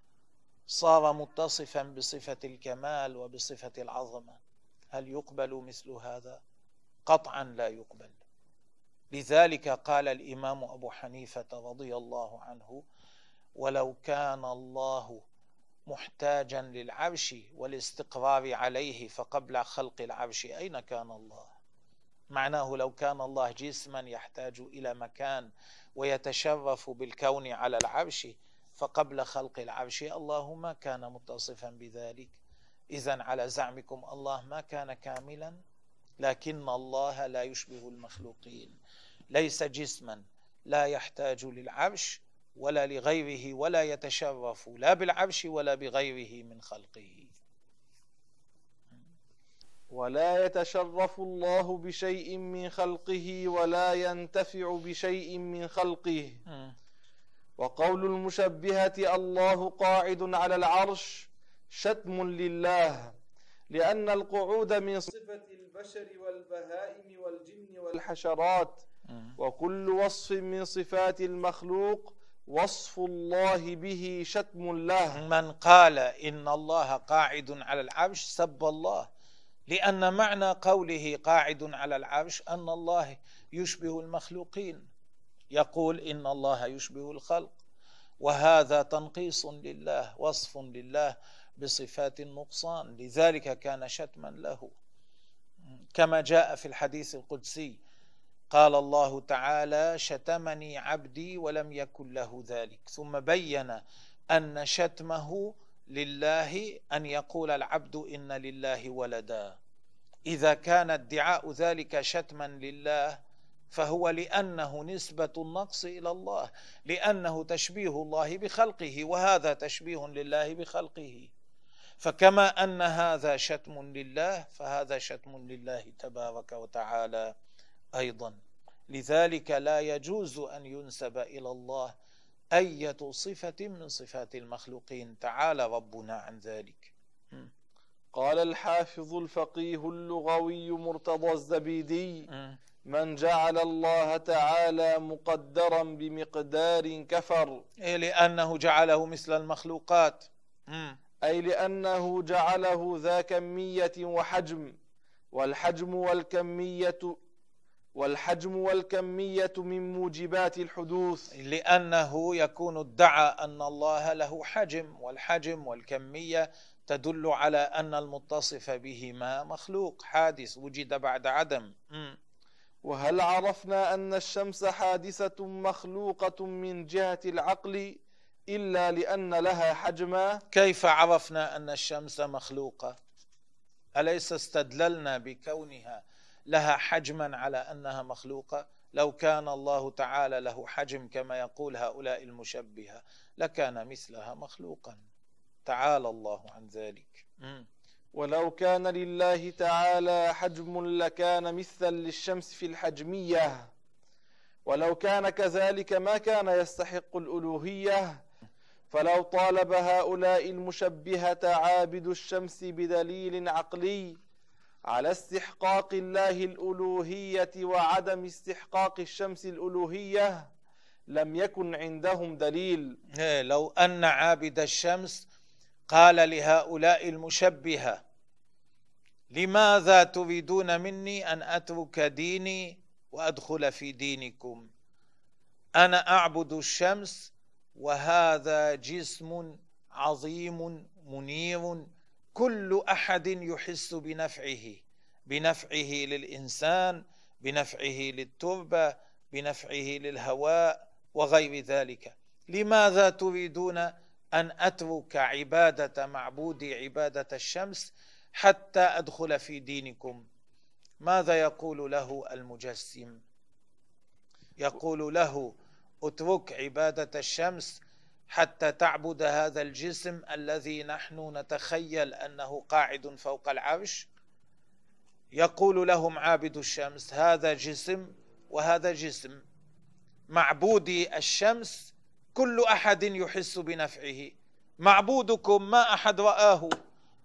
صار متصفا بصفة الكمال وبصفة العظمة. هل يقبل مثل هذا؟ قطعا لا يقبل. لذلك قال الإمام أبو حنيفة رضي الله عنه ولو كان الله محتاجا للعرش والاستقرار عليه فقبل خلق العرش أين كان الله؟ معناه لو كان الله جسما يحتاج إلى مكان ويتشرف بالكون على العرش فقبل خلق العرش الله ما كان متصفا بذلك. اذا على زعمكم الله ما كان كاملا؟ لكن الله لا يشبه المخلوقين. ليس جسما لا يحتاج للعرش ولا لغيره ولا يتشرف لا بالعرش ولا بغيره من خلقه. ولا يتشرف الله بشيء من خلقه ولا ينتفع بشيء من خلقه. وقول المشبهة الله قاعد على العرش شتم لله لأن القعود من صفة البشر والبهائم والجن والحشرات. وكل وصف من صفات المخلوق وصف الله به شتم له. من قال إن الله قاعد على العرش سب الله. لأن معنى قوله قاعد على العرش أن الله يشبه المخلوقين. يقول إن الله يشبه الخلق. وهذا تنقيص لله وصف لله بصفات النقصان. لذلك كان شتما له. كما جاء في الحديث القدسي قال الله تعالى شتمني عبدي ولم يكن له ذلك. ثم بين أن شتمه لله أن يقول العبد إن لله ولدا. إذا كان ادعاء ذلك شتما لله فهو لأنه نسبة النقص إلى الله لأنه تشبيه الله بخلقه وهذا تشبيه لله بخلقه. فكما أن هذا شتم لله فهذا شتم لله تبارك وتعالى أيضا. لذلك لا يجوز أن ينسب إلى الله إيه صفة من صفات المخلوقين. تعالى ربنا عن ذلك. قال الحافظ الفقيه اللغوي مرتضى الزبيدي من جعل الله تعالى مقدرا بمقدار كفر. إيه لأنه جعله مثل المخلوقات. أي لأنه جعله ذا كمية وحجم والحجم والكمية والحجم والكمية من موجبات الحدوث. لأنه يكون ادعى أن الله له حجم والحجم والكمية تدل على أن المتصف بهما مخلوق حادث وجد بعد عدم. م. وهل عرفنا أن الشمس حادثة مخلوقة من جهة العقل؟ إلا لأن لها حجما. كيف عرفنا أن الشمس مخلوقة؟ أليس استدللنا بكونها لها حجما على أنها مخلوقة؟ لو كان الله تعالى له حجم كما يقول هؤلاء المشبهة لكان مثلها مخلوقا. تعالى الله عن ذلك. م. ولو كان لله تعالى حجم لكان مثلا للشمس في الحجمية. ولو كان كذلك ما كان يستحق الألوهية. فلو طالب هؤلاء المشبهة عابد الشمس بدليل عقلي على استحقاق الله الألوهية وعدم استحقاق الشمس الألوهية لم يكن عندهم دليل. إيه، لو أن عابد الشمس قال لهؤلاء المشبهة لماذا تريدون مني أن أترك ديني وأدخل في دينكم؟ أنا أعبد الشمس وهذا جسم عظيم منير كل أحد يحس بنفعه بنفعه للإنسان بنفعه للتربة بنفعه للهواء وغير ذلك. لماذا تريدون أن أترك عبادة معبودي عبادة الشمس حتى أدخل في دينكم؟ ماذا يقول له المجسم؟ يقول له اترك عبادة الشمس حتى تعبد هذا الجسم الذي نحن نتخيل أنه قاعد فوق العرش. يقول لهم عابد الشمس هذا جسم وهذا جسم. معبودي الشمس كل أحد يحس بنفعه. معبودكم ما أحد رآه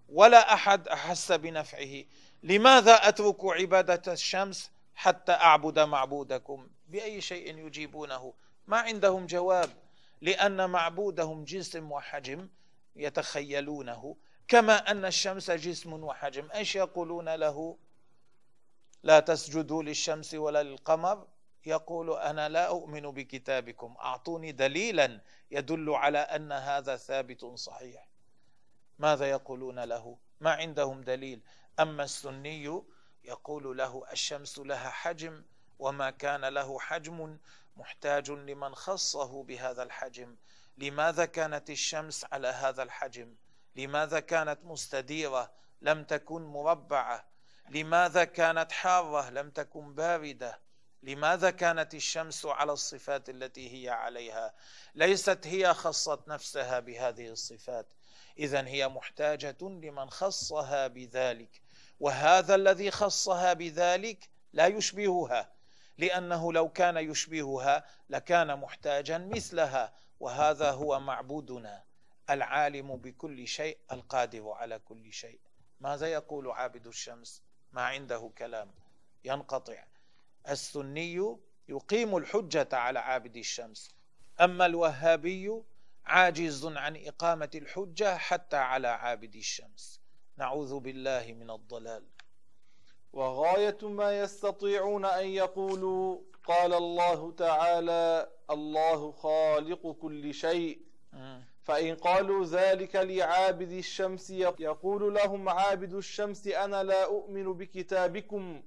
ولا أحد أحس بنفعه. لماذا أترك عبادة الشمس حتى أعبد معبودكم؟ بأي شيء يجيبونه. ما عندهم جواب لأن معبودهم جسم وحجم يتخيلونه كما أن الشمس جسم وحجم. إيش يقولون له؟ لا تسجدوا للشمس ولا للقمر. يقول أنا لا أؤمن بكتابكم. أعطوني دليلا يدل على أن هذا ثابت صحيح. ماذا يقولون له؟ ما عندهم دليل. أما السني يقول له الشمس لها حجم وما كان له حجم محتاج لمن خصه بهذا الحجم. لماذا كانت الشمس على هذا الحجم؟ لماذا كانت مستديرة؟ لم تكن مربعة. لماذا كانت حارة؟ لم تكن باردة. لماذا كانت الشمس على الصفات التي هي عليها؟ ليست هي خصت نفسها بهذه الصفات. اذا هي محتاجة لمن خصها بذلك. وهذا الذي خصها بذلك لا يشبهها. لأنه لو كان يشبهها لكان محتاجا مثلها وهذا هو معبودنا العالم بكل شيء القادر على كل شيء. ماذا يقول عابد الشمس؟ ما عنده كلام. ينقطع. السني يقيم الحجة على عابد الشمس. أما الوهابي عاجز عن إقامة الحجة حتى على عابد الشمس. نعوذ بالله من الضلال. وغاية ما يستطيعون أن يقولوا قال الله تعالى الله خالق كل شيء. فإن قالوا ذلك لعابد الشمس يقول لهم عابد الشمس أنا لا أؤمن بكتابكم.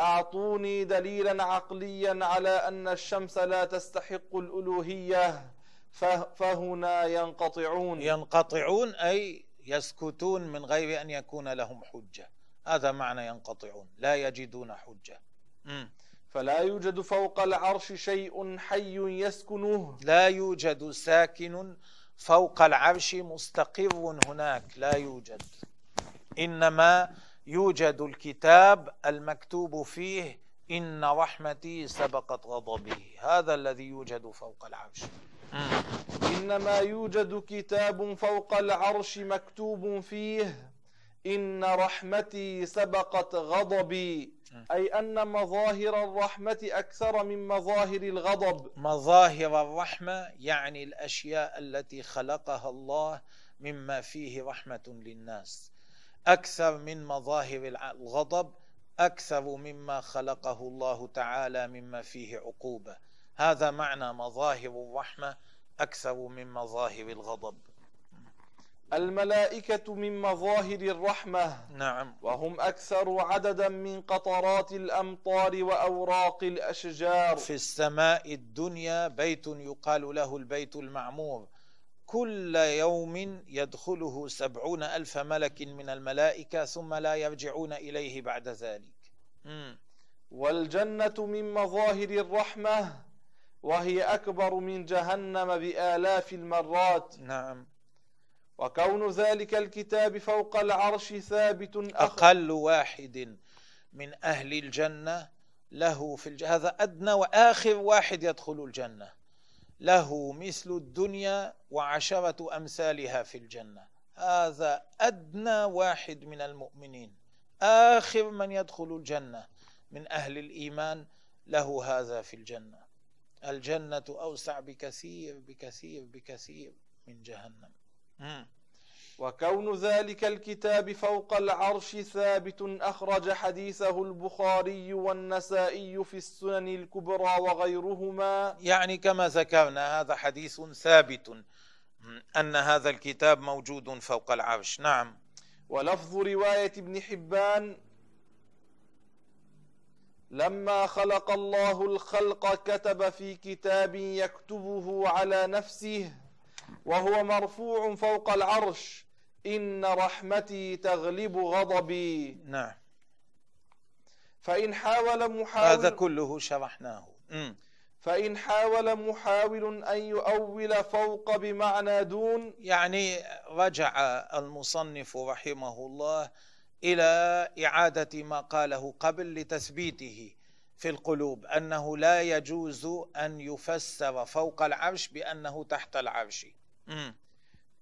أعطوني دليلا عقليا على أن الشمس لا تستحق الألوهية. فهنا ينقطعون. ينقطعون أي يسكتون من غير أن يكون لهم حجة. هذا معنى ينقطعون لا يجدون حجة. م. فلا يوجد فوق العرش شيء حي يسكنه. لا يوجد ساكن فوق العرش مستقر هناك لا يوجد. إنما يوجد الكتاب المكتوب فيه إن رحمتي سبقت غضبي. هذا الذي يوجد فوق العرش. إنما يوجد كتاب فوق العرش مكتوب فيه إن رحمتي سبقت غضبي. أي أن مظاهر الرحمة أكثر من مظاهر الغضب. مظاهر الرحمة يعني الأشياء التي خلقها الله مما فيه رحمة للناس. أكثر من مظاهر الغضب أكثر مما خلقه الله تعالى مما فيه عقوبة. هذا معنى مظاهر الرحمة أكثر من مظاهر الغضب. الملائكة من مظاهر الرحمة. نعم. وهم أكثر عددا من قطرات الأمطار وأوراق الأشجار. في السماء الدنيا بيت يقال له البيت المعمور. كل يوم يدخله سبعون ألف ملك من الملائكة ثم لا يرجعون إليه بعد ذلك. مم. والجنة من مظاهر الرحمة وهي أكبر من جهنم بآلاف المرات. نعم. وكون ذلك الكتاب فوق العرش ثابت أقل واحد من أهل الجنة له في الجنة هذا أدنى وآخر واحد يدخل الجنة. له مثل الدنيا وعشرة أمثالها في الجنة. هذا أدنى واحد من المؤمنين. آخر من يدخل الجنة من أهل الإيمان له هذا في الجنة. الجنة أوسع بكثير بكثير بكثير من جهنم. وكون ذلك الكتاب فوق العرش ثابت أخرج حديثه البخاري والنسائي في السنن الكبرى وغيرهما. يعني كما ذكرنا هذا حديث ثابت أن هذا الكتاب موجود فوق العرش. نعم. ولفظ رواية ابن حبان لما خلق الله الخلق كتب في كتاب يكتبه على نفسه وهو مرفوع فوق العرش. إن رحمتي تغلب غضبي. نعم. فإن حاول محاول هذا كله شرحناه. فإن حاول محاول أن يؤول فوق بمعنى دون. يعني رجع المصنف رحمه الله إلى إعادة ما قاله قبل لتثبيته. في القلوب أنه لا يجوز أن يفسر فوق العرش بأنه تحت العرش.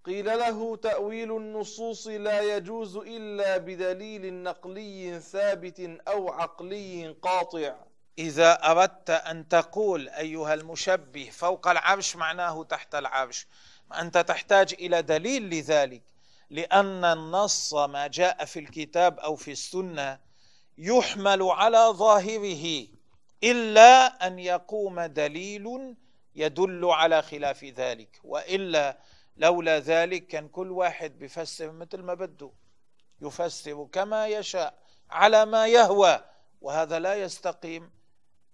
قيل له تأويل النصوص لا يجوز إلا بدليل نقلي ثابت أو عقلي قاطع. إذا أردت أن تقول أيها المشبه فوق العرش معناه تحت العرش أنت تحتاج إلى دليل لذلك لأن النص ما جاء في الكتاب أو في السنة يحمل على ظاهره إلا أن يقوم دليل يدل على خلاف ذلك وإلا لولا ذلك كان كل واحد بيفسر مثل ما بده يفسر كما يشاء على ما يهوى وهذا لا يستقيم.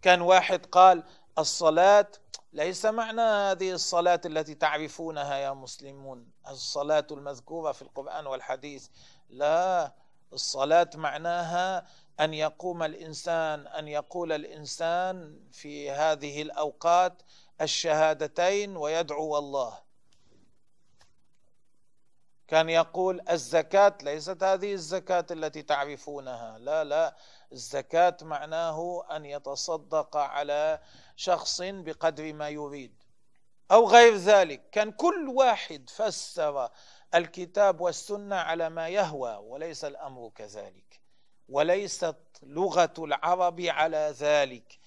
كان واحد قال الصلاة ليس معنى هذه الصلاة التي تعرفونها يا مسلمون الصلاة المذكورة في القرآن والحديث لا الصلاة معناها أن يقوم الإنسان أن يقول الإنسان في هذه الأوقات الشهادتين ويدعو الله. كان يقول الزكاة ليست هذه الزكاة التي تعرفونها. لا لا. الزكاة معناه أن يتصدق على شخص بقدر ما يريد. أو غير ذلك. كان كل واحد فسر الكتاب والسنة على ما يهوى وليس الأمر كذلك. وليست لغة العرب على ذلك.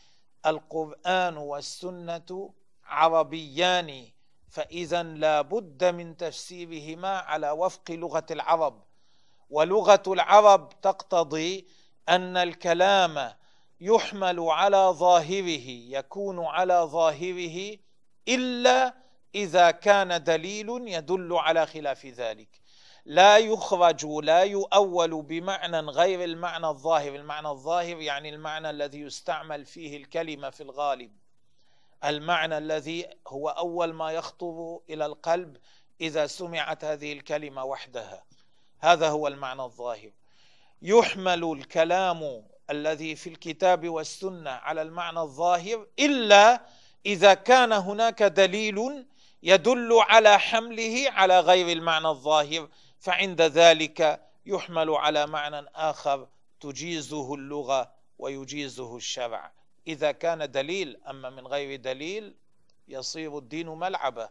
القرآن والسنة عربيان فإذا لا بد من تفسيرهما على وفق لغة العرب. ولغة العرب تقتضي أن الكلام يحمل على ظاهره يكون على ظاهره إلا إذا كان دليل يدل على خلاف ذلك. لا يخرج لا يؤول بمعنى غير المعنى الظاهر. المعنى الظاهر يعني المعنى الذي يستعمل فيه الكلمة في الغالب. المعنى الذي هو أول ما يخطر إلى القلب إذا سمعت هذه الكلمة وحدها. هذا هو المعنى الظاهر. يحمل الكلام الذي في الكتاب والسنة على المعنى الظاهر إلا إذا كان هناك دليل يدل على حمله على غير المعنى الظاهر. فعند ذلك يحمل على معنى آخر تجيزه اللغة ويجيزه الشرع. إذا كان دليل أما من غير دليل يصير الدين ملعبة.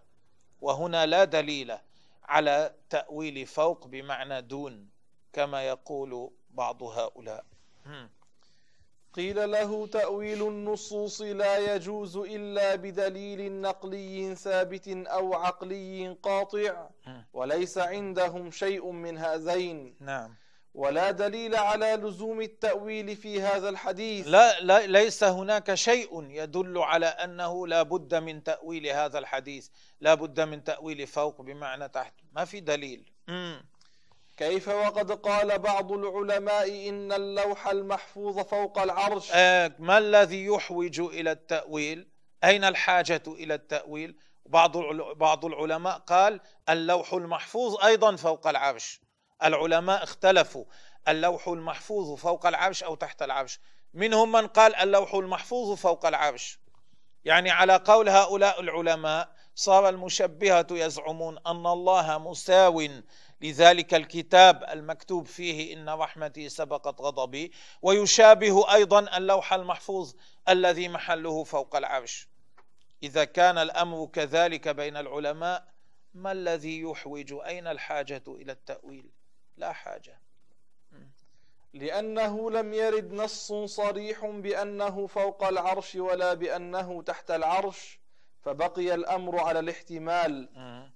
وهنا لا دليل على تأويل فوق بمعنى دون كما يقول بعض هؤلاء. قيل له تأويل النصوص لا يجوز إلا بدليل نقلي ثابت أو عقلي قاطع وليس عندهم شيء من هذين. نعم. ولا دليل على لزوم التأويل في هذا الحديث. لا, لا ليس هناك شيء يدل على أنه لا بد من تأويل هذا الحديث. لا بد من تأويل فوق بمعنى تحت. ما في دليل. مم. كيف وقد قال بعض العلماء إن اللوح المحفوظ فوق العرش؟ آه ما الذي يحوج إلى التأويل؟ أين الحاجة إلى التأويل؟ بعض بعض العلماء قال اللوح المحفوظ أيضا فوق العرش. العلماء اختلفوا. اللوح المحفوظ فوق العرش أو تحت العرش؟ منهم من قال اللوح المحفوظ فوق العرش. يعني على قول هؤلاء العلماء صار المشبهة يزعمون أن الله مساو لذلك الكتاب المكتوب فيه إن رحمتي سبقت غضبي ويشابه أيضا اللوح المحفوظ الذي محله فوق العرش. إذا كان الأمر كذلك بين العلماء ما الذي يحوج؟ أين الحاجة إلى التأويل؟ لا حاجة. لأنه لم يرد نص صريح بأنه فوق العرش ولا بأنه تحت العرش. فبقي الأمر على الاحتمال.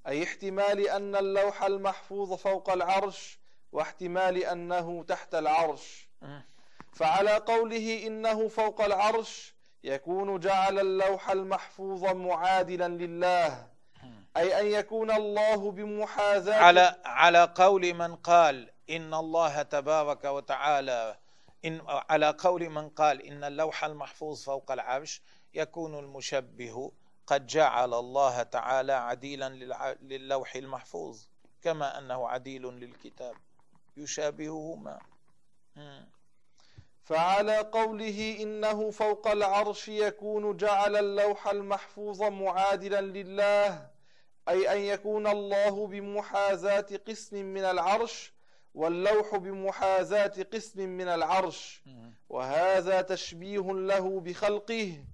أي احتمال أن اللوح المحفوظ فوق العرش واحتمال أنه تحت العرش. فعلى قوله إنه فوق العرش يكون جعل اللوح المحفوظ معادلا لله. أي أن يكون الله بمحاذاة على على قول من قال إن الله تبارك وتعالى إن على قول من قال إن اللوح المحفوظ فوق العرش يكون المشبه قد جعل الله تعالى عديلا للوح المحفوظ كما أنه عديل للكتاب يشابههما. فعلى قوله إنه فوق العرش يكون جعل اللوح المحفوظ معادلا لله أي أن يكون الله بمحاذاة قسم من العرش واللوح بمحاذاة قسم من العرش. وهذا تشبيه له بخلقه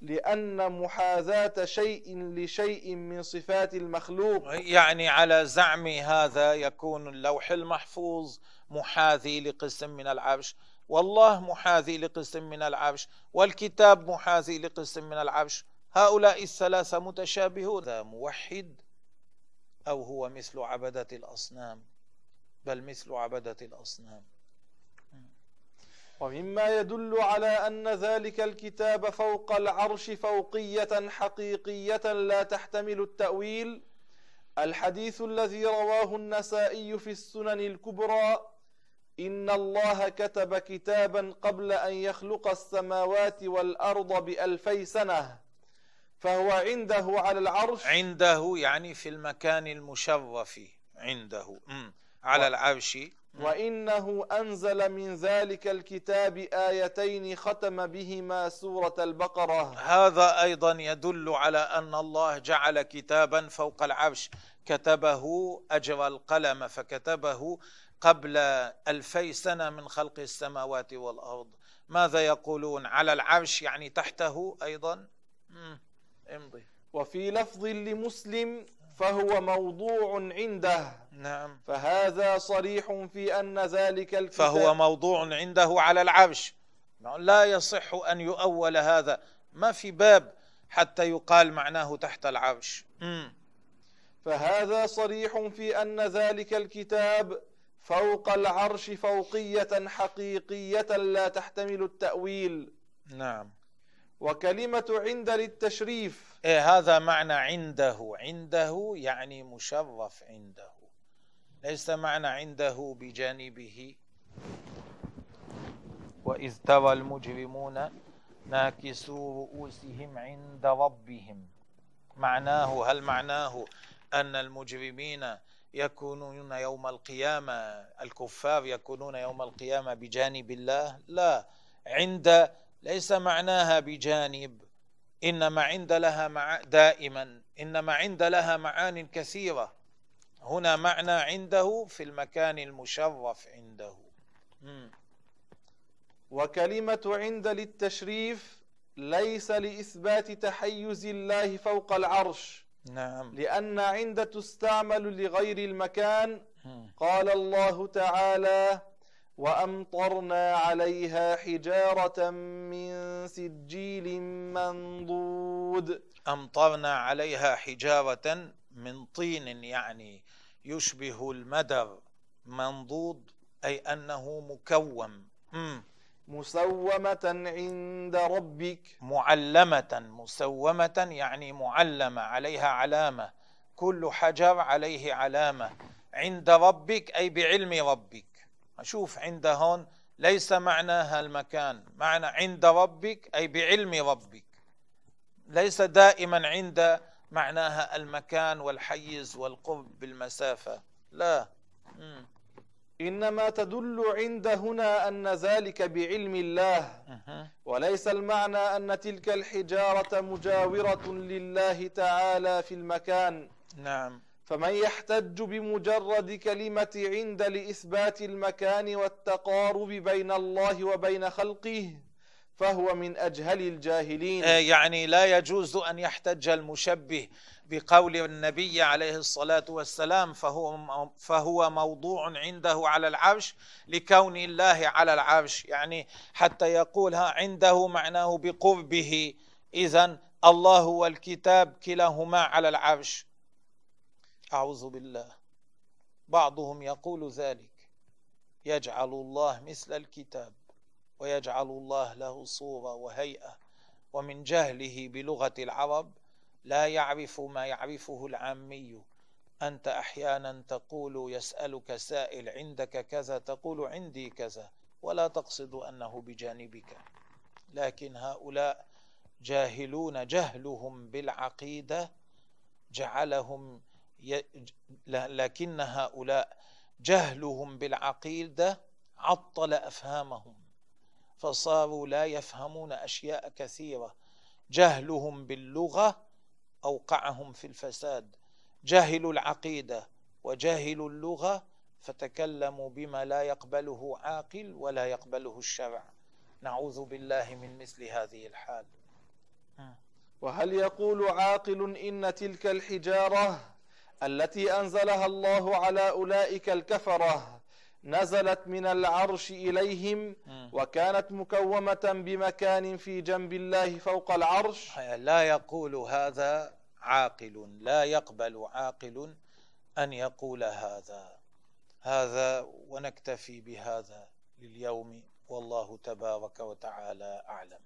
لأن محاذاة شيء لشيء من صفات المخلوق. يعني على زعم هذا يكون اللوح المحفوظ محاذي لقسم من العرش. والله محاذي لقسم من العرش. والكتاب محاذي لقسم من العرش. هؤلاء الثلاثة متشابهون. هذا موحد أو هو مثل عبدة الأصنام. بل مثل عبدة الأصنام. ومما يدل على أن ذلك الكتاب فوق العرش فوقية حقيقية لا تحتمل التأويل. الحديث الذي رواه النسائي في السنن الكبرى إن الله كتب كتابا قبل أن يخلق السماوات والأرض بألفي سنة فهو عنده على العرش. عنده يعني في المكان المشرف عنده على العرش. وإنه أنزل من ذلك الكتاب آيتين ختم بهما سورة البقرة. هذا أيضا يدل على أن الله جعل كتابا فوق العرش. كتبه أجرى القلم فكتبه قبل ألفي سنة من خلق السماوات والأرض. ماذا يقولون؟ على العرش يعني تحته أيضا؟ امضي. وفي لفظ لمسلم فهو موضوع عنده. نعم. فهذا صريح في أن ذلك الكتاب فهو موضوع عنده على العرش. لا يصح أن يؤول هذا. ما في باب حتى يقال معناه تحت العرش. فهذا صريح في أن ذلك الكتاب فوق العرش فوقية حقيقية لا تحتمل التأويل. نعم. وكلمة عند للتشريف. إيه هذا معنى عنده. عنده يعني مشرف عنده. ليس معنى عنده بجانبه. وإذ ترى المجرمون ناكسوا رؤوسهم عند ربهم. معناه هل معناه أن المجرمين يكونون يوم القيامة؟ الكفار يكونون يوم القيامة بجانب الله؟ لا. عند ليس معناها بجانب إنما عند لها مع دائما إنما عند لها معان كثيرة. هنا معنى عنده في المكان المشرف عنده. وكلمة عند للتشريف ليس لإثبات تحيز الله فوق العرش. نعم. لأن عند تستعمل لغير المكان قال الله تعالى وأمطرنا عليها حجارة من سجيل منضود. أمطرنا عليها حجارة من طين يعني يشبه المدر منضود أي أنه مكوم. مسومة عند ربك. معلمة. مسومة يعني معلمة عليها علامة. كل حجر عليه علامة. عند ربك أي بعلم ربك. شوف عند هون ليس معناها المكان معنى عند ربك أي بعلم ربك. ليس دائما عند معناها المكان والحيز والقرب بالمسافة. لا. مم. إنما تدل عند هنا أن ذلك بعلم الله. وليس المعنى أن تلك الحجارة مجاورة لله تعالى في المكان. نعم. فمن يحتج بمجرد كلمة عند لإثبات المكان والتقارب بين الله وبين خلقه فهو من أجهل الجاهلين. آه، يعني لا يجوز أن يحتج المشبه بقول النبي عليه الصلاة والسلام فهو فهو موضوع عنده على العرش لكون الله على العرش. يعني حتى يقولها عنده معناه بقربه. إذا الله والكتاب كلاهما على العرش. أعوذ بالله. بعضهم يقول ذلك. يجعل الله مثل الكتاب ويجعل الله له صورة وهيئة ومن جهله بلغة العرب لا يعرف ما يعرفه العامي. أنت أحيانا تقول يسألك سائل عندك كذا تقول عندي كذا ولا تقصد أنه بجانبك. لكن هؤلاء جاهلون جهلهم بالعقيدة جعلهم. لكن هؤلاء جهلهم بالعقيدة عطل أفهامهم فصاروا لا يفهمون أشياء كثيرة. جهلهم باللغة أوقعهم في الفساد. جهلوا العقيدة وجهلوا اللغة فتكلموا بما لا يقبله عاقل ولا يقبله الشرع. نعوذ بالله من مثل هذه الحال. وهل يقول عاقل إن تلك الحجارة التي أنزلها الله على أولئك الكفرة نزلت من العرش إليهم وكانت مكومة بمكان في جنب الله فوق العرش. لا يقول هذا عاقل لا يقبل عاقل أن يقول هذا. هذا ونكتفي بهذا لليوم والله تبارك وتعالى أعلم.